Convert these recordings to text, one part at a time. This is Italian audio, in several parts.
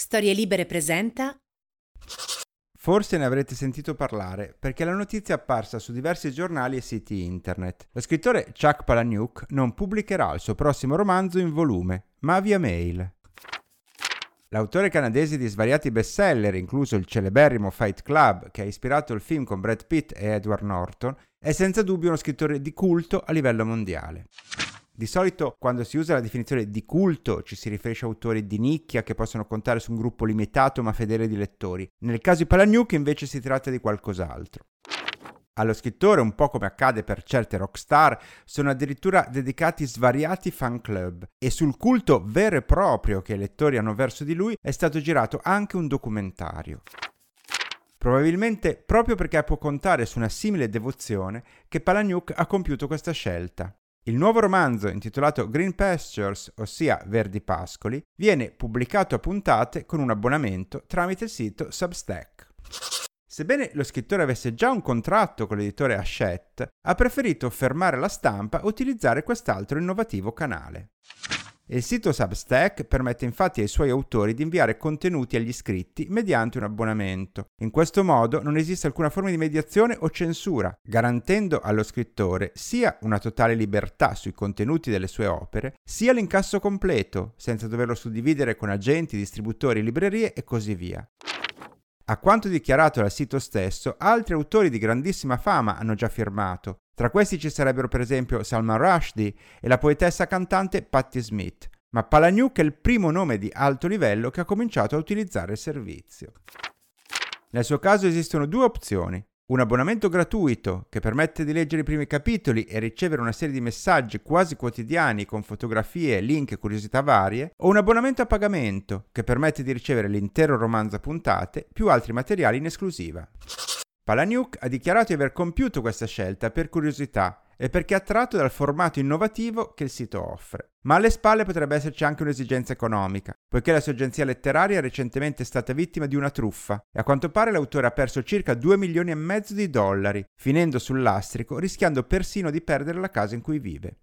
Storie Libere presenta. Forse ne avrete sentito parlare perché la notizia è apparsa su diversi giornali e siti internet. Lo scrittore Chuck Palahniuk non pubblicherà il suo prossimo romanzo in volume, ma via mail. L'autore canadese di svariati bestseller, incluso il celeberrimo Fight Club, che ha ispirato il film con Brad Pitt e Edward Norton, è senza dubbio uno scrittore di culto a livello mondiale. Di solito quando si usa la definizione di culto ci si riferisce a autori di nicchia che possono contare su un gruppo limitato ma fedele di lettori. Nel caso di Palahniuk invece si tratta di qualcos'altro. Allo scrittore, un po' come accade per certe rockstar, sono addirittura dedicati svariati fan club e sul culto vero e proprio che i lettori hanno verso di lui è stato girato anche un documentario. Probabilmente proprio perché può contare su una simile devozione che Palahniuk ha compiuto questa scelta. Il nuovo romanzo, intitolato Green Pastures, ossia Verdi Pascoli, viene pubblicato a puntate con un abbonamento tramite il sito Substack. Sebbene lo scrittore avesse già un contratto con l'editore Hachette, ha preferito fermare la stampa e utilizzare quest'altro innovativo canale. Il sito Substack permette infatti ai suoi autori di inviare contenuti agli iscritti mediante un abbonamento. In questo modo non esiste alcuna forma di mediazione o censura, garantendo allo scrittore sia una totale libertà sui contenuti delle sue opere, sia l'incasso completo, senza doverlo suddividere con agenti, distributori, librerie e così via. A quanto dichiarato dal sito stesso, altri autori di grandissima fama hanno già firmato, tra questi ci sarebbero per esempio Salman Rushdie e la poetessa cantante Patti Smith, ma Palahniuk è il primo nome di alto livello che ha cominciato a utilizzare il servizio. Nel suo caso esistono due opzioni. Un abbonamento gratuito che permette di leggere i primi capitoli e ricevere una serie di messaggi quasi quotidiani con fotografie, link e curiosità varie, o un abbonamento a pagamento che permette di ricevere l'intero romanzo a puntate più altri materiali in esclusiva. Palahniuk ha dichiarato di aver compiuto questa scelta per curiosità e perché attratto dal formato innovativo che il sito offre. Ma alle spalle potrebbe esserci anche un'esigenza economica, poiché la sua agenzia letteraria è recentemente stata vittima di una truffa e a quanto pare l'autore ha perso circa 2 milioni e mezzo di dollari, finendo sul lastrico, rischiando persino di perdere la casa in cui vive.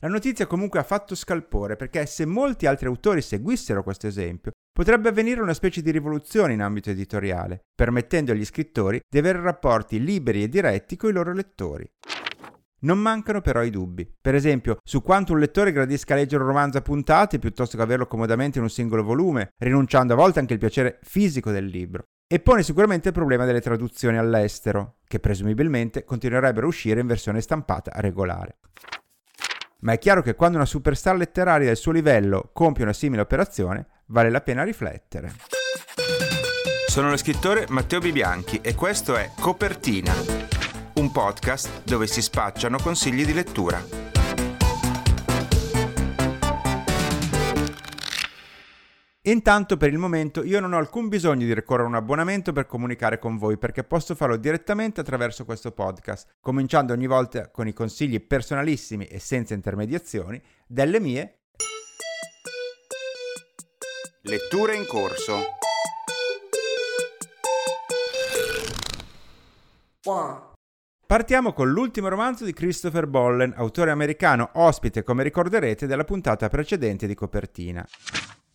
La notizia comunque ha fatto scalpore perché se molti altri autori seguissero questo esempio, potrebbe avvenire una specie di rivoluzione in ambito editoriale, permettendo agli scrittori di avere rapporti liberi e diretti con i loro lettori. Non mancano però i dubbi, per esempio su quanto un lettore gradisca leggere un romanzo a puntate piuttosto che averlo comodamente in un singolo volume, rinunciando a volte anche al piacere fisico del libro. E pone sicuramente il problema delle traduzioni all'estero, che presumibilmente continuerebbero a uscire in versione stampata regolare. Ma è chiaro che quando una superstar letteraria del suo livello compie una simile operazione, vale la pena riflettere. Sono lo scrittore Matteo Bibianchi e questo è Copertina, un podcast dove si spacciano consigli di lettura. Intanto per il momento io non ho alcun bisogno di ricorrere a un abbonamento per comunicare con voi perché posso farlo direttamente attraverso questo podcast, cominciando ogni volta con i consigli personalissimi e senza intermediazioni delle mie Letture in corso. Partiamo con l'ultimo romanzo di Christopher Bollen, autore americano, ospite, come ricorderete, della puntata precedente di copertina.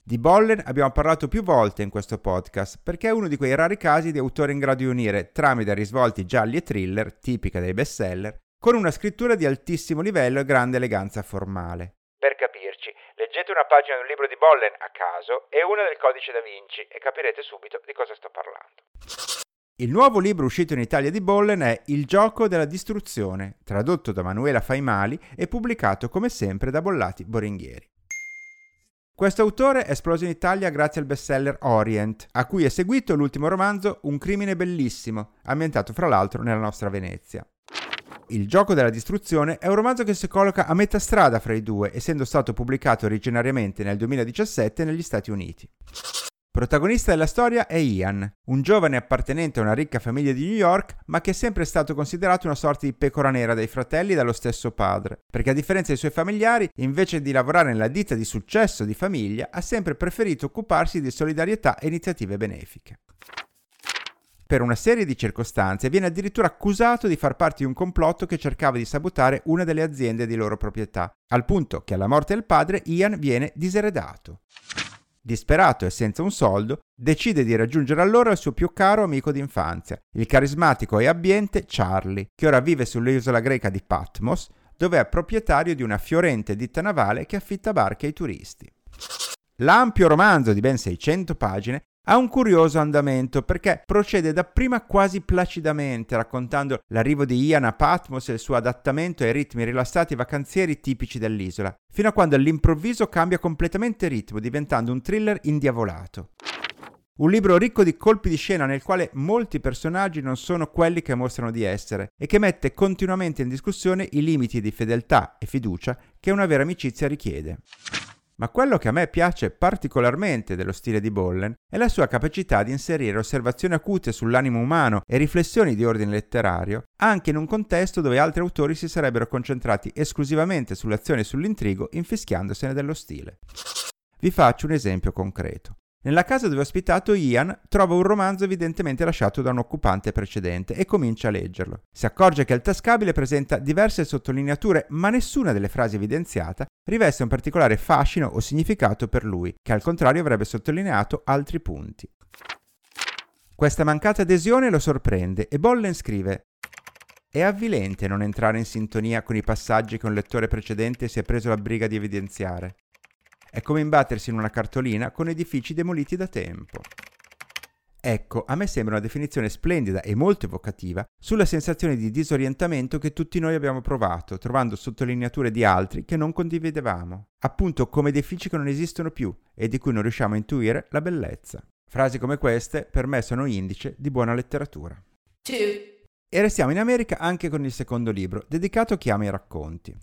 Di Bollen abbiamo parlato più volte in questo podcast perché è uno di quei rari casi di autore in grado di unire trame da risvolti gialli e thriller, tipica dei bestseller, con una scrittura di altissimo livello e grande eleganza formale. Per capirci, leggete una pagina di un libro di Bollen a caso e una del Codice da Vinci e capirete subito di cosa sto parlando. Il nuovo libro uscito in Italia di Bollen è Il gioco della distruzione, tradotto da Manuela Faimali e pubblicato come sempre da Bollati Boringhieri. Questo autore è esploso in Italia grazie al bestseller Orient, a cui è seguito l'ultimo romanzo Un crimine bellissimo, ambientato fra l'altro nella nostra Venezia. Il gioco della distruzione è un romanzo che si colloca a metà strada fra i due, essendo stato pubblicato originariamente nel 2017 negli Stati Uniti. Protagonista della storia è Ian, un giovane appartenente a una ricca famiglia di New York, ma che è sempre stato considerato una sorta di pecora nera dai fratelli dallo stesso padre, perché a differenza dei suoi familiari, invece di lavorare nella ditta di successo di famiglia, ha sempre preferito occuparsi di solidarietà e iniziative benefiche. Per una serie di circostanze viene addirittura accusato di far parte di un complotto che cercava di sabotare una delle aziende di loro proprietà, al punto che alla morte del padre Ian viene diseredato. Disperato e senza un soldo, decide di raggiungere allora il suo più caro amico d'infanzia, il carismatico e abbiente Charlie, che ora vive sull'isola greca di Patmos, dove è proprietario di una fiorente ditta navale che affitta barche ai turisti. L'ampio romanzo di ben 600 pagine ha un curioso andamento perché procede dapprima quasi placidamente raccontando l'arrivo di Ian a Patmos e il suo adattamento ai ritmi rilassati e vacanzieri tipici dell'isola, fino a quando all'improvviso cambia completamente ritmo diventando un thriller indiavolato. Un libro ricco di colpi di scena nel quale molti personaggi non sono quelli che mostrano di essere e che mette continuamente in discussione i limiti di fedeltà e fiducia che una vera amicizia richiede. Ma quello che a me piace particolarmente dello stile di Bollen è la sua capacità di inserire osservazioni acute sull'animo umano e riflessioni di ordine letterario, anche in un contesto dove altri autori si sarebbero concentrati esclusivamente sull'azione e sull'intrigo, infischiandosene dello stile. Vi faccio un esempio concreto. Nella casa dove ho ospitato Ian trova un romanzo evidentemente lasciato da un occupante precedente e comincia a leggerlo. Si accorge che il tascabile presenta diverse sottolineature, ma nessuna delle frasi evidenziata riveste un particolare fascino o significato per lui, che al contrario avrebbe sottolineato altri punti. Questa mancata adesione lo sorprende e Bollen scrive è avvilente non entrare in sintonia con i passaggi che un lettore precedente si è preso la briga di evidenziare. È come imbattersi in una cartolina con edifici demoliti da tempo. Ecco, a me sembra una definizione splendida e molto evocativa sulla sensazione di disorientamento che tutti noi abbiamo provato, trovando sottolineature di altri che non condividevamo, appunto come edifici che non esistono più e di cui non riusciamo a intuire la bellezza. Frasi come queste per me sono indice di buona letteratura. Two. E restiamo in America anche con il secondo libro, dedicato a chi ama i racconti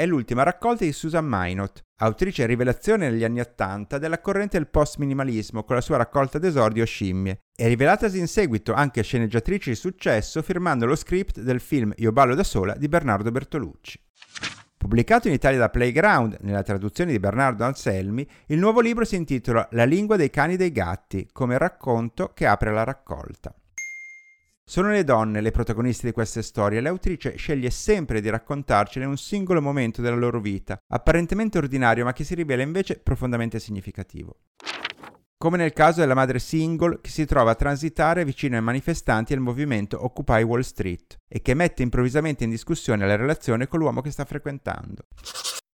è l'ultima raccolta di Susan Minot, autrice rivelazione negli anni Ottanta della corrente del post-minimalismo con la sua raccolta d'esordio Scimmie, e rivelatasi in seguito anche sceneggiatrice di successo firmando lo script del film Io ballo da sola di Bernardo Bertolucci. Pubblicato in Italia da Playground nella traduzione di Bernardo Anselmi, il nuovo libro si intitola La lingua dei cani e dei gatti, come racconto che apre la raccolta. Sono le donne le protagoniste di queste storie e l'autrice sceglie sempre di raccontarcele un singolo momento della loro vita, apparentemente ordinario ma che si rivela invece profondamente significativo. Come nel caso della madre single che si trova a transitare vicino ai manifestanti del movimento Occupy Wall Street e che mette improvvisamente in discussione la relazione con l'uomo che sta frequentando.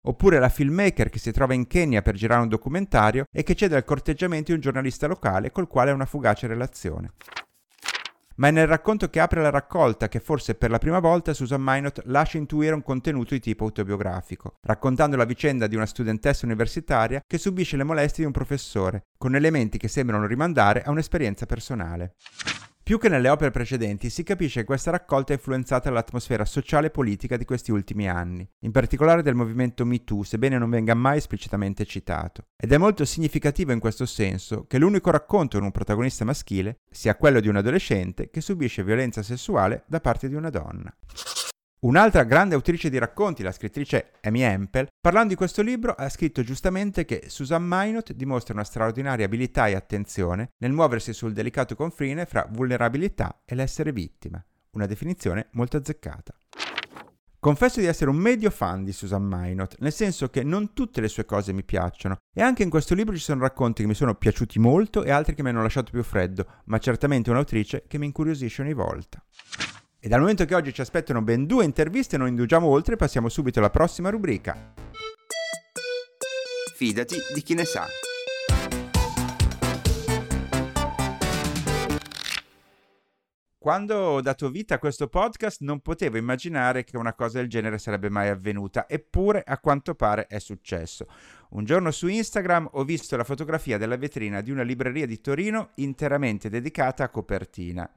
Oppure la filmmaker che si trova in Kenya per girare un documentario e che cede al corteggiamento di un giornalista locale col quale ha una fugace relazione ma è nel racconto che apre la raccolta che forse per la prima volta Susan Minot lascia intuire un contenuto di tipo autobiografico, raccontando la vicenda di una studentessa universitaria che subisce le molestie di un professore, con elementi che sembrano rimandare a un'esperienza personale. Più che nelle opere precedenti, si capisce che questa raccolta è influenzata dall'atmosfera sociale e politica di questi ultimi anni, in particolare del movimento MeToo, sebbene non venga mai esplicitamente citato. Ed è molto significativo in questo senso che l'unico racconto con un protagonista maschile sia quello di un adolescente che subisce violenza sessuale da parte di una donna. Un'altra grande autrice di racconti, la scrittrice Amy Hempel, parlando di questo libro ha scritto giustamente che Susan Minot dimostra una straordinaria abilità e attenzione nel muoversi sul delicato confine fra vulnerabilità e l'essere vittima, una definizione molto azzeccata. Confesso di essere un medio fan di Susan Minot, nel senso che non tutte le sue cose mi piacciono, e anche in questo libro ci sono racconti che mi sono piaciuti molto e altri che mi hanno lasciato più freddo, ma certamente un'autrice che mi incuriosisce ogni volta. E dal momento che oggi ci aspettano ben due interviste, non indugiamo oltre, passiamo subito alla prossima rubrica. Fidati di chi ne sa. Quando ho dato vita a questo podcast non potevo immaginare che una cosa del genere sarebbe mai avvenuta, eppure a quanto pare è successo. Un giorno su Instagram ho visto la fotografia della vetrina di una libreria di Torino interamente dedicata a copertina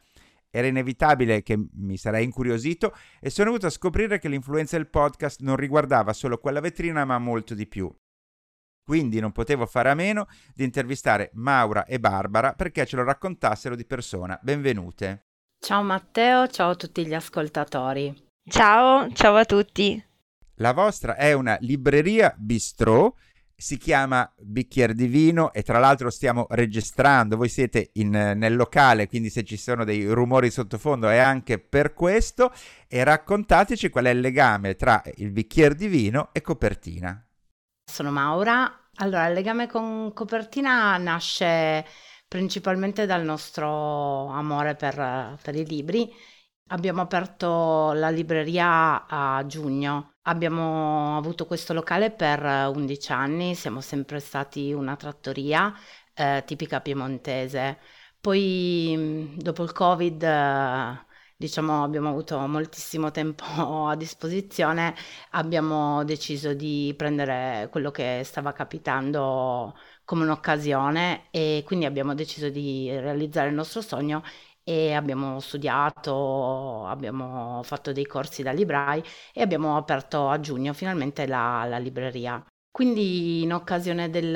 era inevitabile che mi sarei incuriosito e sono venuto a scoprire che l'influenza del podcast non riguardava solo quella vetrina ma molto di più. Quindi non potevo fare a meno di intervistare Maura e Barbara perché ce lo raccontassero di persona. Benvenute. Ciao Matteo, ciao a tutti gli ascoltatori. Ciao, ciao a tutti. La vostra è una libreria bistrò si chiama Bicchier di Vino e tra l'altro stiamo registrando, voi siete in, nel locale, quindi se ci sono dei rumori sottofondo è anche per questo e raccontateci qual è il legame tra il bicchier di vino e copertina. Sono Maura Allora, il legame con Copertina nasce principalmente dal nostro amore per, per i libri. Abbiamo aperto la libreria a giugno, abbiamo avuto questo locale per 11 anni, siamo sempre stati una trattoria eh, tipica piemontese. Poi dopo il Covid diciamo abbiamo avuto moltissimo tempo a disposizione, abbiamo deciso di prendere quello che stava capitando come un'occasione e quindi abbiamo deciso di realizzare il nostro sogno e abbiamo studiato, abbiamo fatto dei corsi da librai e abbiamo aperto a giugno finalmente la, la libreria. Quindi in occasione del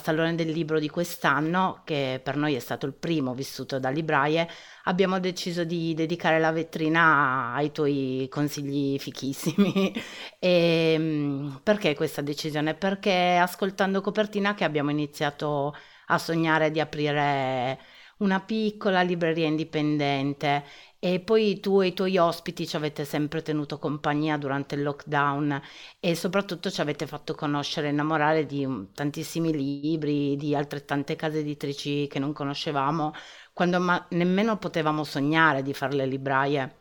Salone del Libro di quest'anno, che per noi è stato il primo vissuto da libraie, abbiamo deciso di dedicare la vetrina ai tuoi consigli fichissimi. e, ehm, perché questa decisione? Perché ascoltando Copertina che abbiamo iniziato a sognare di aprire una piccola libreria indipendente e poi tu e i tuoi ospiti ci avete sempre tenuto compagnia durante il lockdown e soprattutto ci avete fatto conoscere e innamorare di tantissimi libri, di altrettante case editrici che non conoscevamo, quando ma- nemmeno potevamo sognare di fare le libraie.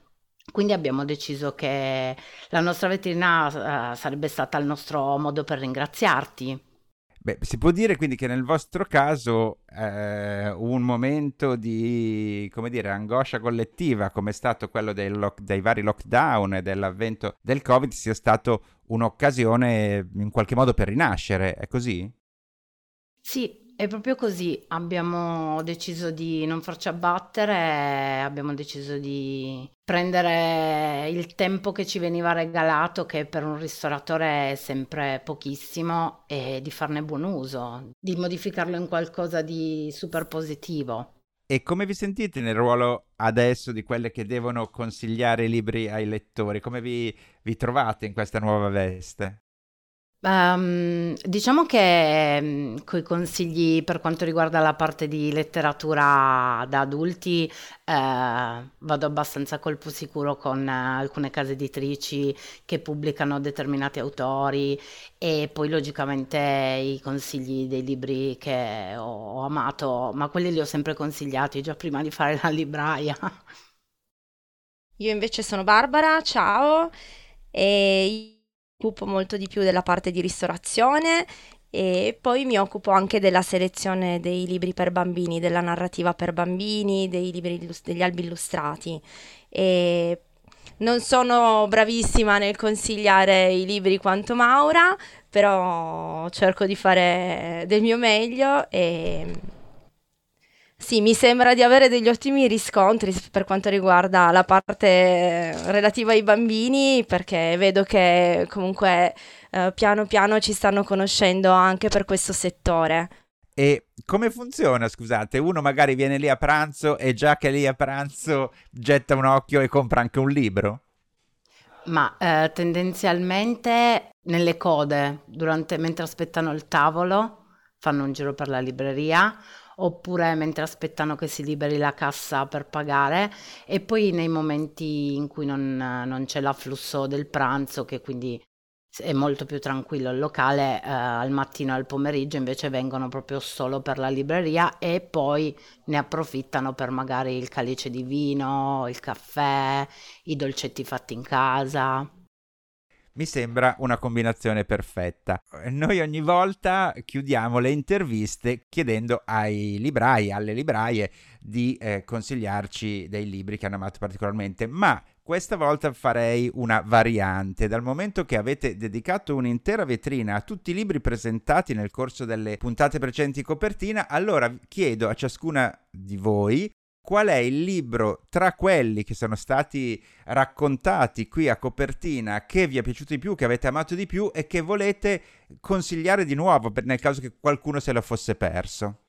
Quindi abbiamo deciso che la nostra vetrina uh, sarebbe stata il nostro modo per ringraziarti. Beh, si può dire quindi che nel vostro caso eh, un momento di, come dire, angoscia collettiva, come è stato quello dei, lock, dei vari lockdown e dell'avvento del Covid, sia stato un'occasione in qualche modo per rinascere, è così? Sì, è proprio così, abbiamo deciso di non farci abbattere, abbiamo deciso di prendere il tempo che ci veniva regalato, che per un ristoratore è sempre pochissimo, e di farne buon uso, di modificarlo in qualcosa di super positivo. E come vi sentite nel ruolo adesso di quelle che devono consigliare i libri ai lettori? Come vi, vi trovate in questa nuova veste? Um, diciamo che um, mm, con i consigli per quanto riguarda la parte di letteratura da adulti eh, vado abbastanza colpo sicuro con eh, alcune case editrici che pubblicano determinati autori e poi logicamente i consigli dei libri che ho, ho amato, ma quelli li ho sempre consigliati già prima di fare la libraia. Io invece sono Barbara, ciao. E occupo molto di più della parte di ristorazione e poi mi occupo anche della selezione dei libri per bambini, della narrativa per bambini, illust- degli albi illustrati. E non sono bravissima nel consigliare i libri quanto Maura, però cerco di fare del mio meglio e sì, mi sembra di avere degli ottimi riscontri per quanto riguarda la parte relativa ai bambini, perché vedo che comunque eh, piano piano ci stanno conoscendo anche per questo settore. E come funziona, scusate? Uno magari viene lì a pranzo e già che è lì a pranzo getta un occhio e compra anche un libro? Ma eh, tendenzialmente nelle code, durante, mentre aspettano il tavolo, fanno un giro per la libreria oppure mentre aspettano che si liberi la cassa per pagare. E poi nei momenti in cui non, non c'è l'afflusso del pranzo che quindi è molto più tranquillo il locale, eh, al mattino e al pomeriggio invece vengono proprio solo per la libreria e poi ne approfittano per magari il calice di vino, il caffè, i dolcetti fatti in casa mi sembra una combinazione perfetta. Noi ogni volta chiudiamo le interviste chiedendo ai librai, alle libraie di eh, consigliarci dei libri che hanno amato particolarmente, ma questa volta farei una variante, dal momento che avete dedicato un'intera vetrina a tutti i libri presentati nel corso delle puntate precedenti copertina, allora chiedo a ciascuna di voi qual è il libro tra quelli che sono stati raccontati qui a copertina che vi è piaciuto di più, che avete amato di più e che volete consigliare di nuovo nel caso che qualcuno se lo fosse perso?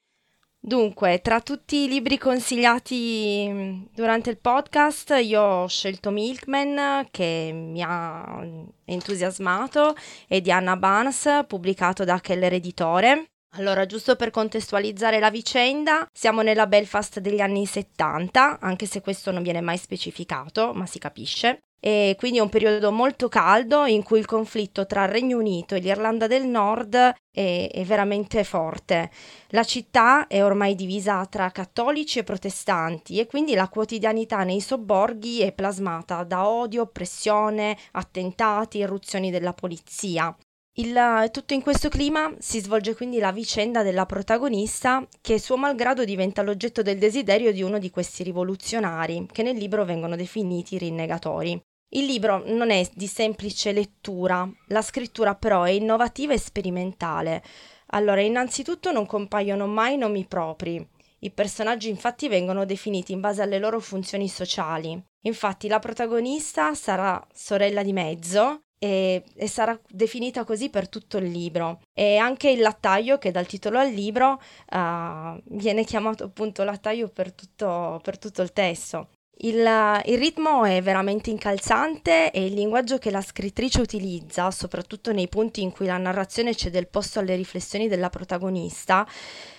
Dunque, tra tutti i libri consigliati mm, durante il podcast, io ho scelto Milkman, che mi ha entusiasmato, e di Anna Barnes, pubblicato da Keller Editore. Allora, giusto per contestualizzare la vicenda, siamo nella Belfast degli anni 70, anche se questo non viene mai specificato, ma si capisce. e quindi è un periodo molto caldo in cui il conflitto tra il Regno Unito e l'Irlanda del Nord è, è, veramente forte. La città è ormai divisa tra cattolici e protestanti e quindi la quotidianità nei sobborghi è plasmata da odio, oppressione, attentati, irruzioni della polizia. Il, tutto in questo clima si svolge quindi la vicenda della protagonista che suo malgrado diventa l'oggetto del desiderio di uno di questi rivoluzionari che nel libro vengono definiti rinnegatori. Il libro non è di semplice lettura, la scrittura però è innovativa e sperimentale. Allora, innanzitutto non compaiono mai nomi propri. I personaggi infatti vengono definiti in base alle loro funzioni sociali. Infatti la protagonista sarà sorella di mezzo e, e, sarà definita così per tutto il libro. E anche il lattaio, che dal titolo al libro uh, viene chiamato appunto lattaio per tutto, per tutto il testo. Il, il, ritmo è veramente incalzante e il linguaggio che la scrittrice utilizza, soprattutto nei punti in cui la narrazione cede il posto alle riflessioni della protagonista,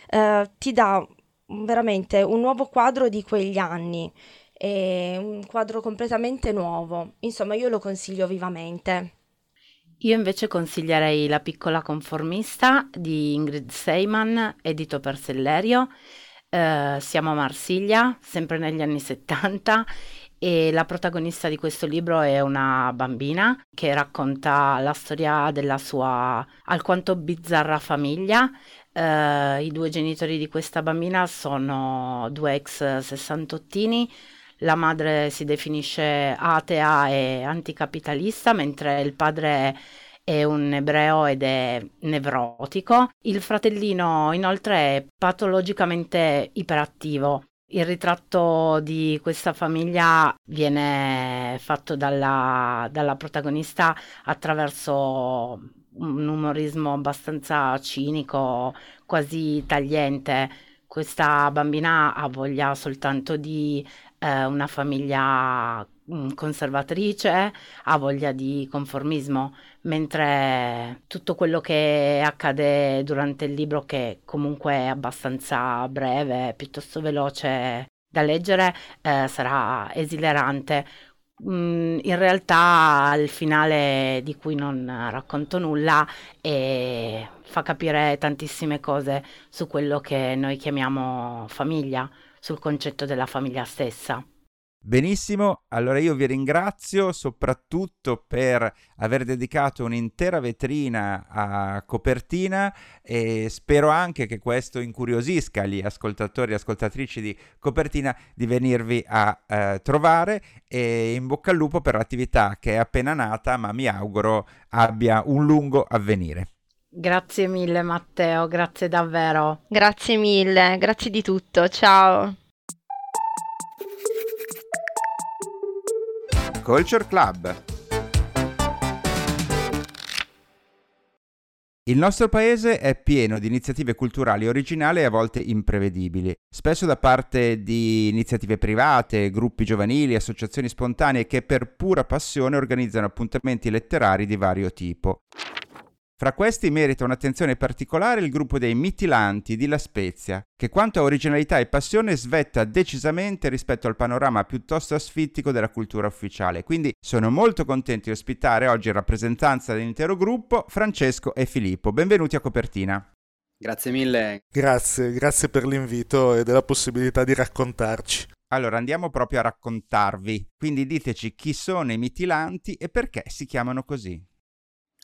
eh, ti dà veramente un nuovo quadro di quegli anni, un quadro completamente nuovo. Insomma, io lo consiglio vivamente. Io invece consiglierei La piccola conformista di Ingrid Seyman, edito per Sellerio eh, siamo a Marsiglia, sempre negli anni 70 e la protagonista di questo libro è una bambina che racconta la storia della sua alquanto bizzarra famiglia. Eh, I due genitori di questa bambina sono due ex sessantottini. La madre si definisce atea e anticapitalista, mentre il padre è un ebreo ed è nevrotico. Il fratellino inoltre è patologicamente iperattivo. Il ritratto di questa famiglia viene fatto dalla, dalla protagonista attraverso un umorismo abbastanza cinico, quasi tagliente. Questa bambina ha voglia soltanto di eh, una famiglia mm, conservatrice, ha voglia di conformismo, mentre tutto quello che accade durante il libro, che comunque è abbastanza breve, piuttosto veloce da leggere, eh, sarà esilerante. Mm, in realtà il finale di cui non racconto nulla e fa capire tantissime cose su quello che noi chiamiamo famiglia sul concetto della famiglia stessa. Benissimo, allora io vi ringrazio soprattutto per aver dedicato un'intera vetrina a copertina e spero anche che questo incuriosisca gli ascoltatori e ascoltatrici di copertina di venirvi a eh, trovare e in bocca al lupo per l'attività che è appena nata ma mi auguro abbia un lungo avvenire. Grazie mille Matteo, grazie davvero. Grazie mille, grazie di tutto, ciao. Culture Club. Il nostro paese è pieno di iniziative culturali originali e a volte imprevedibili, spesso da parte di iniziative private, gruppi giovanili, associazioni spontanee che per pura passione organizzano appuntamenti letterari di vario tipo. Fra questi merita un'attenzione particolare il gruppo dei Mitilanti di La Spezia, che quanto a originalità e passione svetta decisamente rispetto al panorama piuttosto asfittico della cultura ufficiale. Quindi sono molto contento di ospitare oggi in rappresentanza dell'intero gruppo Francesco e Filippo. Benvenuti a Copertina. Grazie mille. Grazie, grazie per l'invito e della possibilità di raccontarci. Allora andiamo proprio a raccontarvi. Quindi diteci chi sono i mitilanti e perché si chiamano così.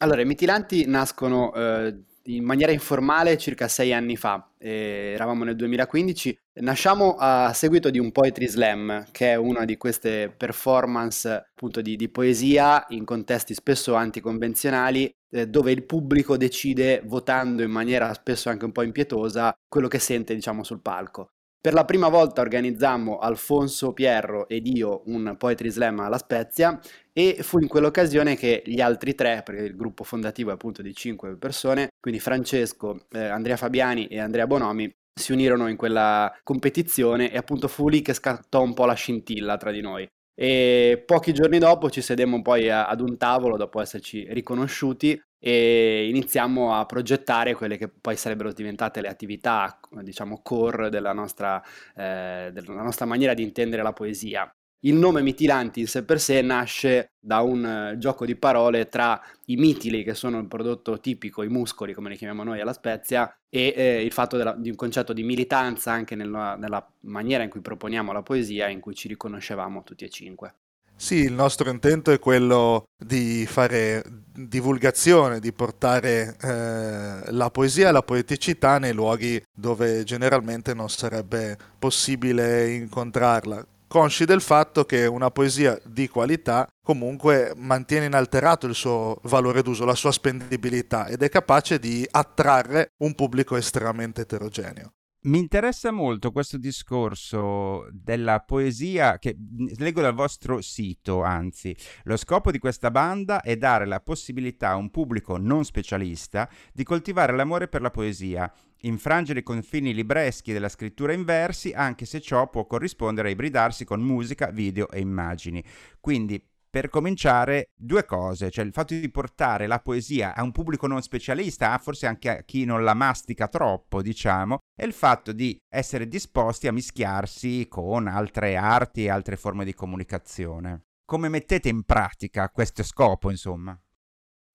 Allora, i mitilanti nascono eh, in maniera informale circa sei anni fa, eh, eravamo nel 2015, nasciamo a seguito di un Poetry Slam, che è una di queste performance appunto di, di poesia in contesti spesso anticonvenzionali, eh, dove il pubblico decide, votando in maniera spesso anche un po' impietosa, quello che sente diciamo sul palco. Per la prima volta organizzammo Alfonso Pierro ed io un Poetry Slam alla Spezia e fu in quell'occasione che gli altri tre, perché il gruppo fondativo è appunto di cinque persone, quindi Francesco, eh, Andrea Fabiani e Andrea Bonomi, si unirono in quella competizione e appunto fu lì che scattò un po' la scintilla tra di noi. E pochi giorni dopo ci sedemmo poi ad un tavolo dopo esserci riconosciuti e iniziamo a progettare quelle che poi sarebbero diventate le attività, diciamo, core della nostra, eh, della nostra maniera di intendere la poesia. Il nome Mitilanti in sé per sé nasce da un uh, gioco di parole tra i mitili, che sono il prodotto tipico, i muscoli, come li chiamiamo noi alla Spezia, e eh, il fatto della, di un concetto di militanza anche nella, nella maniera in cui proponiamo la poesia, in cui ci riconoscevamo tutti e cinque. Sì, il nostro intento è quello di fare divulgazione, di portare eh, la poesia e la poeticità nei luoghi dove generalmente non sarebbe possibile incontrarla consci del fatto che una poesia di qualità comunque mantiene inalterato il suo valore d'uso, la sua spendibilità ed è capace di attrarre un pubblico estremamente eterogeneo. Mi interessa molto questo discorso della poesia che leggo dal vostro sito, anzi, lo scopo di questa banda è dare la possibilità a un pubblico non specialista di coltivare l'amore per la poesia, infrangere i confini libreschi della scrittura in versi, anche se ciò può corrispondere a ibridarsi con musica, video e immagini. Quindi per cominciare due cose, cioè il fatto di portare la poesia a un pubblico non specialista, forse anche a chi non la mastica troppo, diciamo, e il fatto di essere disposti a mischiarsi con altre arti e altre forme di comunicazione. Come mettete in pratica questo scopo, insomma?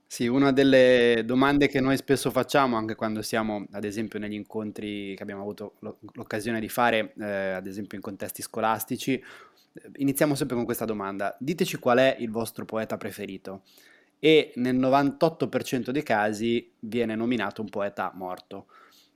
Sì, una delle domande che noi spesso facciamo anche quando siamo, ad esempio, negli incontri che abbiamo avuto l'occasione di fare, eh, ad esempio in contesti scolastici, iniziamo sempre con questa domanda. Diteci qual è il vostro poeta preferito. E nel 98% dei casi viene nominato un poeta morto.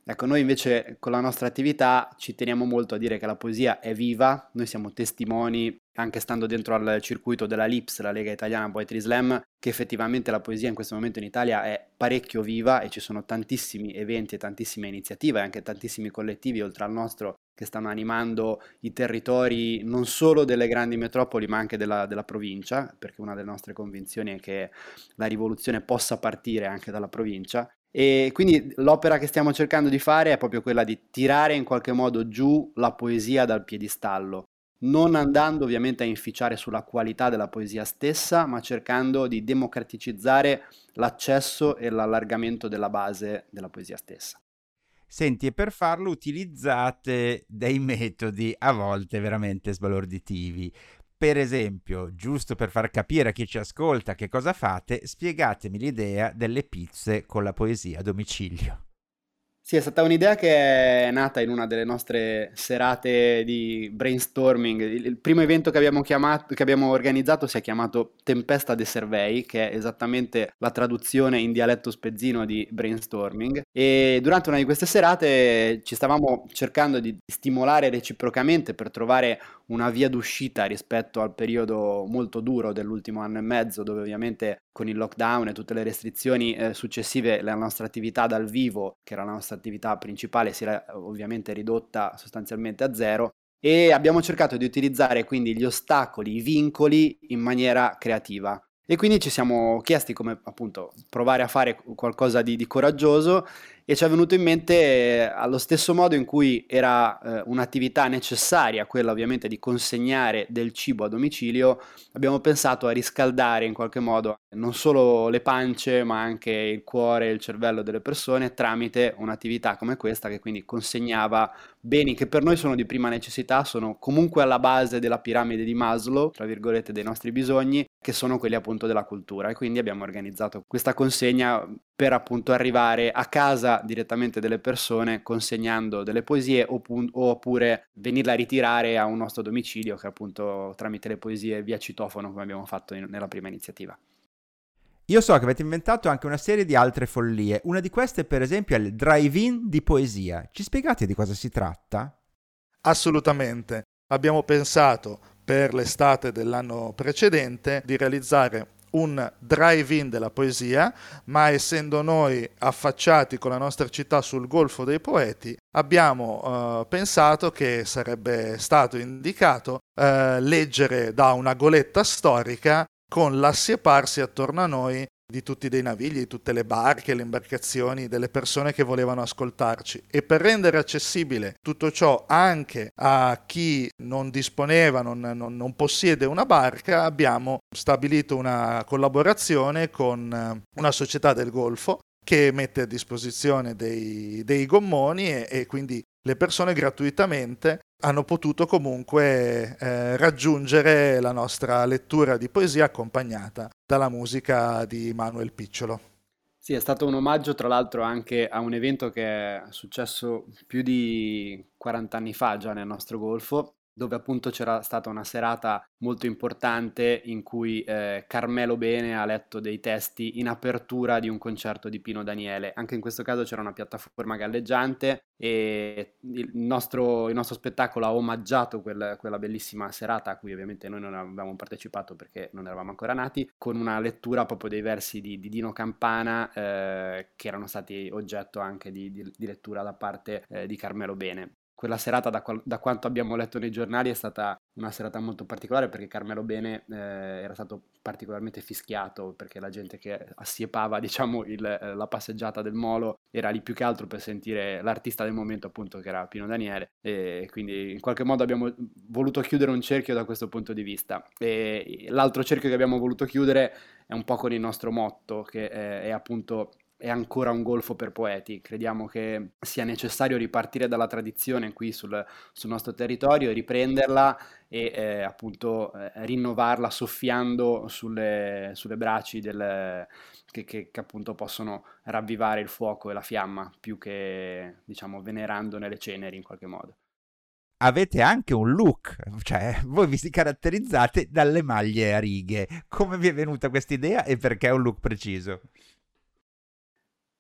Ecco, noi invece con la nostra attività ci teniamo molto a dire che la poesia è viva, noi siamo testimoni, anche stando dentro al circuito della LIPS, la Lega Italiana Poetry Slam, che effettivamente la poesia in questo momento in Italia è parecchio viva e ci sono tantissimi eventi e tantissime iniziative, anche tantissimi collettivi oltre al nostro che stanno animando i territori non solo delle grandi metropoli ma anche della, della, provincia, perché una delle nostre convinzioni è che la rivoluzione possa partire anche dalla provincia. E quindi l'opera che stiamo cercando di fare è proprio quella di tirare in qualche modo giù la poesia dal piedistallo, non andando ovviamente a inficiare sulla qualità della poesia stessa, ma cercando di democraticizzare l'accesso e l'allargamento della base della poesia stessa. Senti, e per farlo utilizzate dei metodi a volte veramente sbalorditivi. Per esempio, giusto per far capire a chi ci ascolta che cosa fate, spiegatemi l'idea delle pizze con la poesia a domicilio. Sì, è stata un'idea che è nata in una delle nostre serate di brainstorming. Il primo evento che abbiamo, chiamato, che abbiamo organizzato si è chiamato Tempesta de Survey, che è esattamente la traduzione in dialetto spezzino di brainstorming. E durante una di queste serate ci stavamo cercando di stimolare reciprocamente per trovare una via d'uscita rispetto al periodo molto duro dell'ultimo anno e mezzo, dove ovviamente con il lockdown e tutte le restrizioni eh, successive la nostra attività dal vivo, che era la nostra attività principale, si era ovviamente ridotta sostanzialmente a zero e abbiamo cercato di utilizzare quindi gli ostacoli, i vincoli in maniera creativa. E quindi ci siamo chiesti come appunto provare a fare qualcosa di, di coraggioso e ci è venuto in mente eh, allo stesso modo in cui era eh, un'attività necessaria, quella ovviamente di consegnare del cibo a domicilio, abbiamo pensato a riscaldare in qualche modo non solo le pance ma anche il cuore e il cervello delle persone tramite un'attività come questa che quindi consegnava beni che per noi sono di prima necessità, sono comunque alla base della piramide di Maslow, tra virgolette, dei nostri bisogni, che sono quelli appunto della cultura. E quindi abbiamo organizzato questa consegna per appunto arrivare a casa direttamente delle persone consegnando delle poesie oppure, oppure venirla a ritirare a un nostro domicilio che appunto tramite le poesie via citofono come abbiamo fatto in, nella prima iniziativa. Io so che avete inventato anche una serie di altre follie. Una di queste, per esempio, è il drive-in di poesia. Ci spiegate di cosa si tratta? Assolutamente. Abbiamo pensato per l'estate dell'anno precedente di realizzare un drive-in della poesia, ma essendo noi affacciati con la nostra città sul Golfo dei Poeti, abbiamo uh, pensato che sarebbe stato indicato uh, leggere da una goletta storica con l'assieparsi attorno a noi di tutti dei navigli, di tutte le barche, le imbarcazioni, delle persone che volevano ascoltarci. E per rendere accessibile tutto ciò anche a chi non disponeva, non, non, non possiede una barca, abbiamo stabilito una collaborazione con eh, una società del Golfo che mette a disposizione dei, dei gommoni e, e quindi le persone gratuitamente hanno potuto comunque eh, raggiungere la nostra lettura di poesia accompagnata dalla musica di Manuel Picciolo. Sì, è stato un omaggio tra l'altro anche a un evento che è successo più di 40 anni fa già nel nostro golfo, dove appunto c'era stata una serata molto importante in cui eh, Carmelo Bene ha letto dei testi in apertura di un concerto di Pino Daniele. Anche in questo caso c'era una piattaforma galleggiante e il nostro, il nostro spettacolo ha omaggiato quel, quella bellissima serata a cui ovviamente noi non avevamo partecipato perché non eravamo ancora nati, con una lettura proprio dei versi di, di Dino Campana eh, che erano stati oggetto anche di, di, di lettura da parte eh, di Carmelo Bene quella serata, da, qual- da, quanto abbiamo letto nei giornali, è stata una serata molto particolare perché Carmelo Bene eh, era stato particolarmente fischiato perché la gente che assiepava diciamo, il, eh, la passeggiata del Molo era lì più che altro per sentire l'artista del momento appunto che era Pino Daniele. E quindi in qualche modo abbiamo voluto chiudere un cerchio da questo punto di vista. E l'altro cerchio che abbiamo voluto chiudere è un po' con il nostro motto che è, è appunto è ancora un golfo per poeti. Crediamo che sia necessario ripartire dalla tradizione qui sul, sul nostro territorio, riprenderla e eh, appunto eh, rinnovarla soffiando sulle, sulle braci del, che, che, che, appunto possono ravvivare il fuoco e la fiamma più che diciamo venerandone le ceneri in qualche modo. Avete anche un look, cioè voi vi si caratterizzate dalle maglie a righe. Come vi è venuta questa idea e perché un look preciso?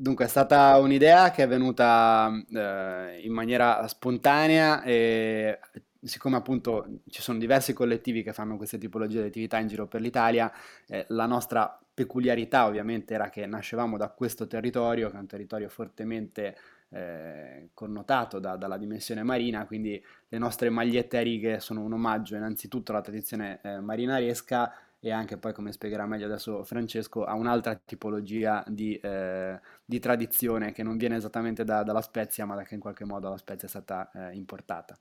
Dunque, è stata un'idea che è venuta eh, in maniera spontanea e siccome appunto ci sono diversi collettivi che fanno queste tipologie di attività in giro per l'Italia, eh, la nostra peculiarità ovviamente era che nascevamo da questo territorio, che è un territorio fortemente eh, connotato da, dalla dimensione marina, quindi le nostre magliette a righe sono un omaggio innanzitutto alla tradizione eh, marinaresca e anche poi, come spiegherà meglio adesso Francesco, a un'altra tipologia di, eh, di tradizione che non viene esattamente da, dalla Spezia, ma da che in qualche modo la Spezia è stata eh, importata.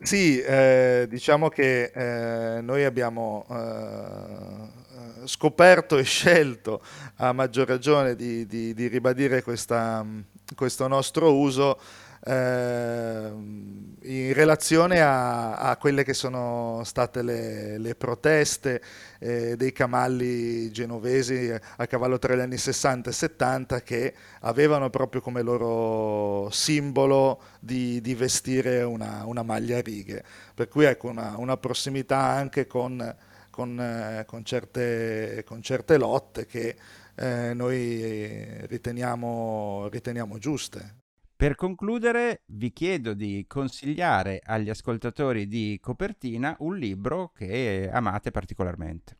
Sì, eh, diciamo che eh, noi abbiamo eh, scoperto e scelto a maggior ragione di, di, di ribadire questa, questo nostro uso in relazione a, a, quelle che sono state le, le proteste eh, dei camalli genovesi a cavallo tra gli anni 60 e 70 che avevano proprio come loro simbolo di, di vestire una, una, maglia a righe, per cui ecco una, una prossimità anche con, con, eh, con, certe, con certe lotte che eh, noi riteniamo, riteniamo giuste. Per concludere, vi chiedo di consigliare agli ascoltatori di Copertina un libro che amate particolarmente.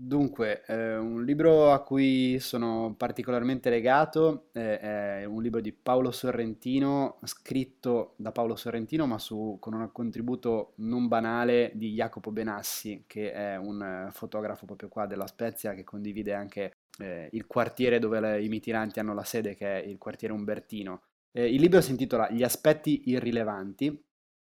Dunque, eh, un libro a cui sono particolarmente legato eh, è un libro di Paolo Sorrentino, scritto da Paolo Sorrentino, ma su, con un contributo non banale di Jacopo Benassi, che è un eh, fotografo proprio qua della Spezia, che condivide anche eh, il quartiere dove le, i mitiranti hanno la sede, che è il quartiere Umbertino. Eh, il libro si intitola Gli aspetti irrilevanti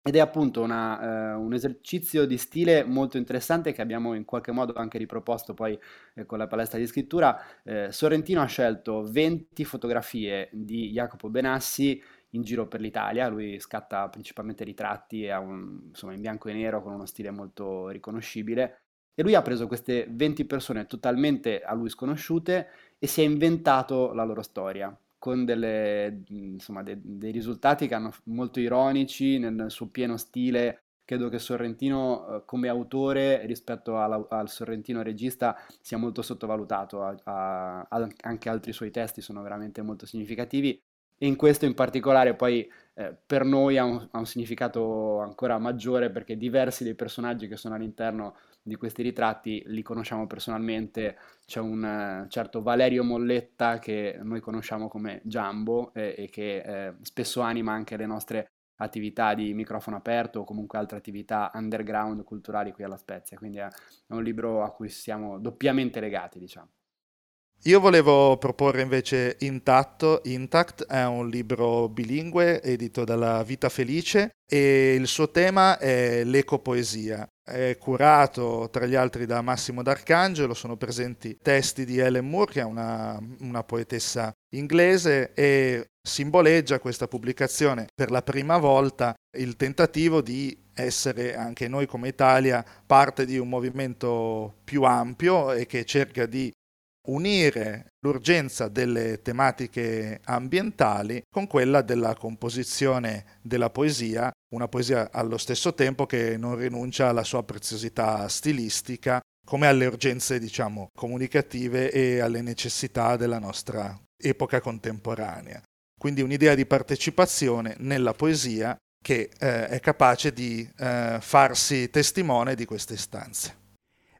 ed è appunto una, eh, un esercizio di stile molto interessante che abbiamo in qualche modo anche riproposto poi eh, con la palestra di scrittura. Eh, Sorrentino ha scelto 20 fotografie di Jacopo Benassi in giro per l'Italia, lui scatta principalmente ritratti un, insomma, in bianco e nero con uno stile molto riconoscibile. E lui ha preso queste 20 persone totalmente a lui sconosciute e si è inventato la loro storia, con delle, insomma, de- dei risultati che hanno molto ironici nel suo pieno stile. Credo che Sorrentino eh, come autore rispetto alla, al Sorrentino regista sia molto sottovalutato, a, a, a, anche altri suoi testi sono veramente molto significativi e in questo in particolare poi eh, per noi ha un, ha un, significato ancora maggiore perché diversi dei personaggi che sono all'interno di questi ritratti li conosciamo personalmente, c'è un eh, certo Valerio Molletta che noi conosciamo come Jumbo eh, e che eh, spesso anima anche le nostre attività di microfono aperto o comunque altre attività underground culturali qui alla Spezia, quindi è un libro a cui siamo doppiamente legati, diciamo. Io volevo proporre invece Intatto. Intact è un libro bilingue edito dalla Vita Felice e il suo tema è l'ecopoesia. È curato tra gli altri da Massimo D'Arcangelo, sono presenti testi di Ellen Moore, che è una, una poetessa inglese, e simboleggia questa pubblicazione per la prima volta il tentativo di essere anche noi come Italia parte di un movimento più ampio e che cerca di unire l'urgenza delle tematiche ambientali con quella della composizione della poesia, una poesia allo stesso tempo che non rinuncia alla sua preziosità stilistica, come alle urgenze, diciamo, comunicative e alle necessità della nostra epoca contemporanea. Quindi un'idea di partecipazione nella poesia che eh, è capace di eh, farsi testimone di queste istanze.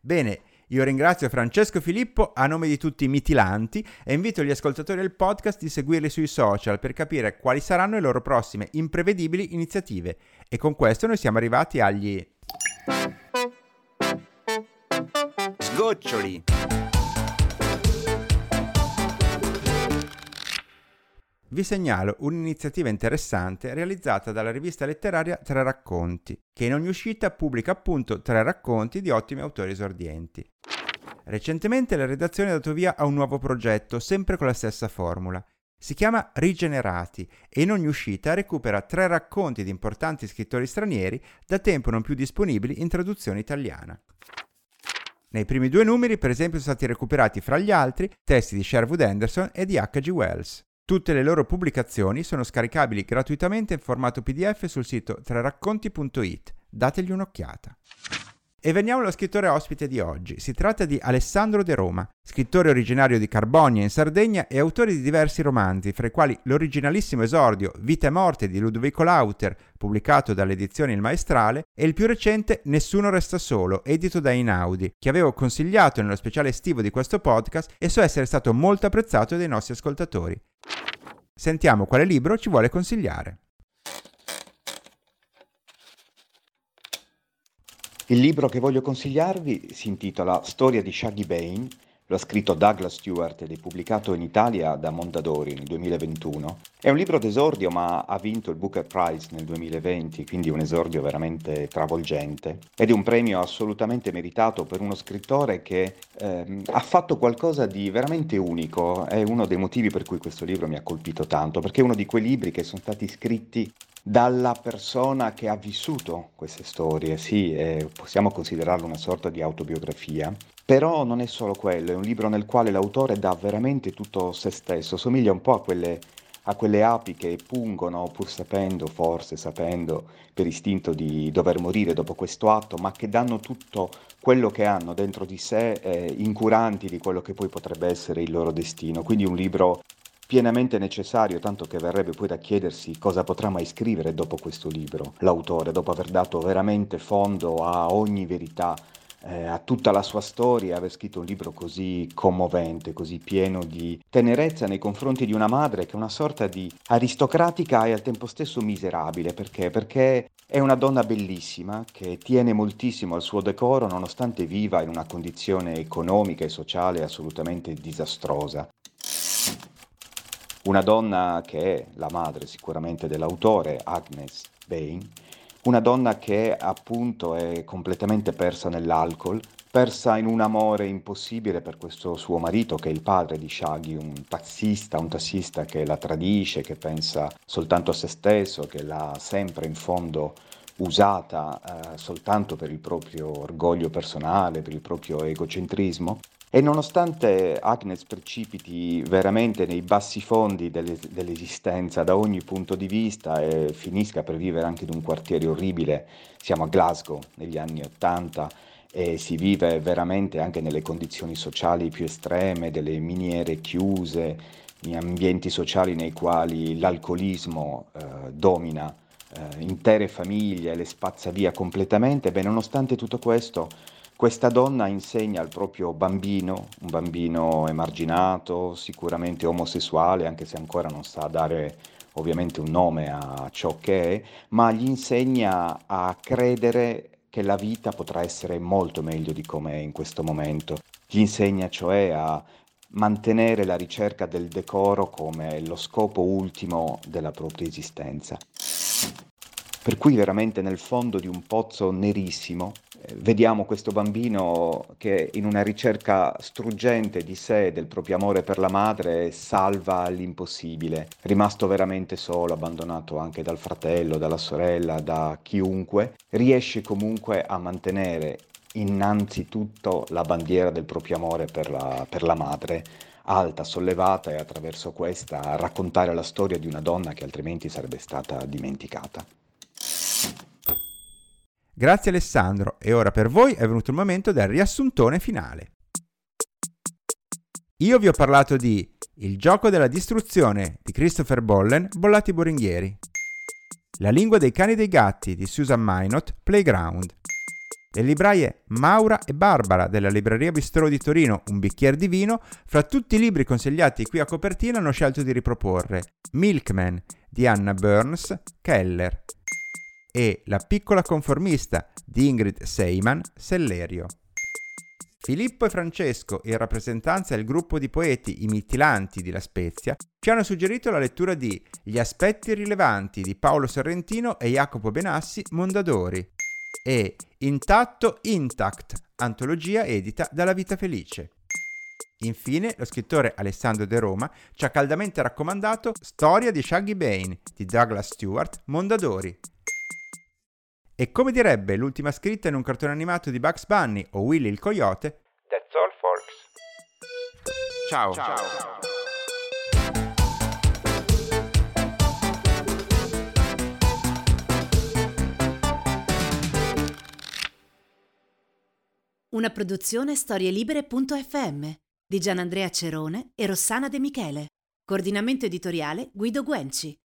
Bene, io ringrazio Francesco Filippo a nome di tutti i mitilanti e invito gli ascoltatori del podcast di seguirli sui social per capire quali saranno le loro prossime imprevedibili iniziative. E con questo noi siamo arrivati agli Sgoccioli. Vi segnalo un'iniziativa interessante realizzata dalla rivista letteraria Tre Racconti, che in ogni uscita pubblica appunto tre racconti di ottimi autori esordienti. Recentemente la redazione ha dato via a un nuovo progetto, sempre con la stessa formula. Si chiama Rigenerati e in ogni uscita recupera tre racconti di importanti scrittori stranieri da tempo non più disponibili in traduzione italiana. Nei primi due numeri, per esempio, sono stati recuperati fra gli altri testi di Sherwood Anderson e di H.G. Wells. Tutte le loro pubblicazioni sono scaricabili gratuitamente in formato PDF sul sito traracconti.it. Dategli un'occhiata. E veniamo allo scrittore ospite di oggi. Si tratta di Alessandro De Roma, scrittore originario di Carbonia in Sardegna e autore di diversi romanzi, fra i quali l'originalissimo esordio Vita e morte di Ludovico Lauter, pubblicato dalle edizioni Il Maestrale, e il più recente Nessuno resta solo, edito da Inaudi, che avevo consigliato nello speciale estivo di questo podcast e so essere stato molto apprezzato dai nostri ascoltatori. Sentiamo quale libro ci vuole consigliare. Il libro che voglio consigliarvi si intitola Storia di Shaggy Bane, lo ha scritto Douglas Stewart ed è pubblicato in Italia da Mondadori nel 2021. È un libro d'esordio ma ha vinto il Booker Prize nel 2020, quindi un esordio veramente travolgente ed è un premio assolutamente meritato per uno scrittore che ehm, ha fatto qualcosa di veramente unico. È uno dei motivi per cui questo libro mi ha colpito tanto, perché è uno di quei libri che sono stati scritti dalla persona che ha vissuto queste storie, sì, eh, possiamo considerarlo una sorta di autobiografia, però non è solo quello, è un libro nel quale l'autore dà veramente tutto se stesso, somiglia un po' a quelle, a quelle api che pungono pur sapendo, forse sapendo, per istinto di dover morire dopo questo atto, ma che danno tutto quello che hanno dentro di sé, eh, incuranti di quello che poi potrebbe essere il loro destino. Quindi un libro pienamente necessario, tanto che verrebbe poi da chiedersi cosa potrà mai scrivere dopo questo libro, l'autore, dopo aver dato veramente fondo a ogni verità, eh, a tutta la sua storia, aver scritto un libro così commovente, così pieno di tenerezza nei confronti di una madre che è una sorta di aristocratica e al tempo stesso miserabile, perché? Perché è una donna bellissima che tiene moltissimo al suo decoro nonostante viva in una condizione economica e sociale assolutamente disastrosa. Una donna che è la madre sicuramente dell'autore, Agnes Bain, una donna che appunto è completamente persa nell'alcol, persa in un amore impossibile per questo suo marito che è il padre di Shaggy, un tassista, un tassista che la tradisce, che pensa soltanto a se stesso, che l'ha sempre in fondo usata eh, soltanto per il proprio orgoglio personale, per il proprio egocentrismo e nonostante Agnes precipiti veramente nei bassi fondi delle, dell'esistenza da ogni punto di vista e finisca per vivere anche in un quartiere orribile, siamo a Glasgow negli anni Ottanta e si vive veramente anche nelle condizioni sociali più estreme, delle miniere chiuse, in ambienti sociali nei quali l'alcolismo eh, domina eh, intere famiglie, le spazza via completamente, beh nonostante tutto questo questa donna insegna al proprio bambino, un bambino emarginato, sicuramente omosessuale, anche se ancora non sa dare ovviamente un nome a ciò che è, ma gli insegna a credere che la vita potrà essere molto meglio di come è in questo momento. Gli insegna cioè a mantenere la ricerca del decoro come lo scopo ultimo della propria esistenza. Per cui veramente nel fondo di un pozzo nerissimo vediamo questo bambino che in una ricerca struggente di sé, del proprio amore per la madre, salva l'impossibile, rimasto veramente solo, abbandonato anche dal fratello, dalla sorella, da chiunque, riesce comunque a mantenere innanzitutto la bandiera del proprio amore per la, per la madre alta, sollevata e attraverso questa raccontare la storia di una donna che altrimenti sarebbe stata dimenticata. Grazie Alessandro e ora per voi è venuto il momento del riassuntone finale. Io vi ho parlato di Il gioco della distruzione di Christopher Bollen, Bollati Boringhieri. La lingua dei cani e dei gatti di Susan Minot, Playground. Le libraie Maura e Barbara della libreria Bistro di Torino, Un bicchiere di vino, fra tutti i libri consigliati qui a copertina hanno scelto di riproporre Milkman di Anna Burns, Keller, e La piccola conformista di Ingrid Seyman, Sellerio. Filippo e Francesco, in rappresentanza del gruppo di poeti I Mitilanti di La Spezia, ci hanno suggerito la lettura di Gli aspetti rilevanti di Paolo Sorrentino e Jacopo Benassi, Mondadori, e Intatto Intact, antologia edita dalla Vita Felice. Infine, lo scrittore Alessandro De Roma ci ha caldamente raccomandato Storia di Shaggy Bane di Douglas Stewart, Mondadori, e come direbbe l'ultima scritta in un cartone animato di Bugs Bunny o Willy il coyote, That's all folks. Ciao. Ciao. Una produzione storielibere.fm di Gianandrea Cerone e Rossana De Michele. Coordinamento editoriale Guido Guenci.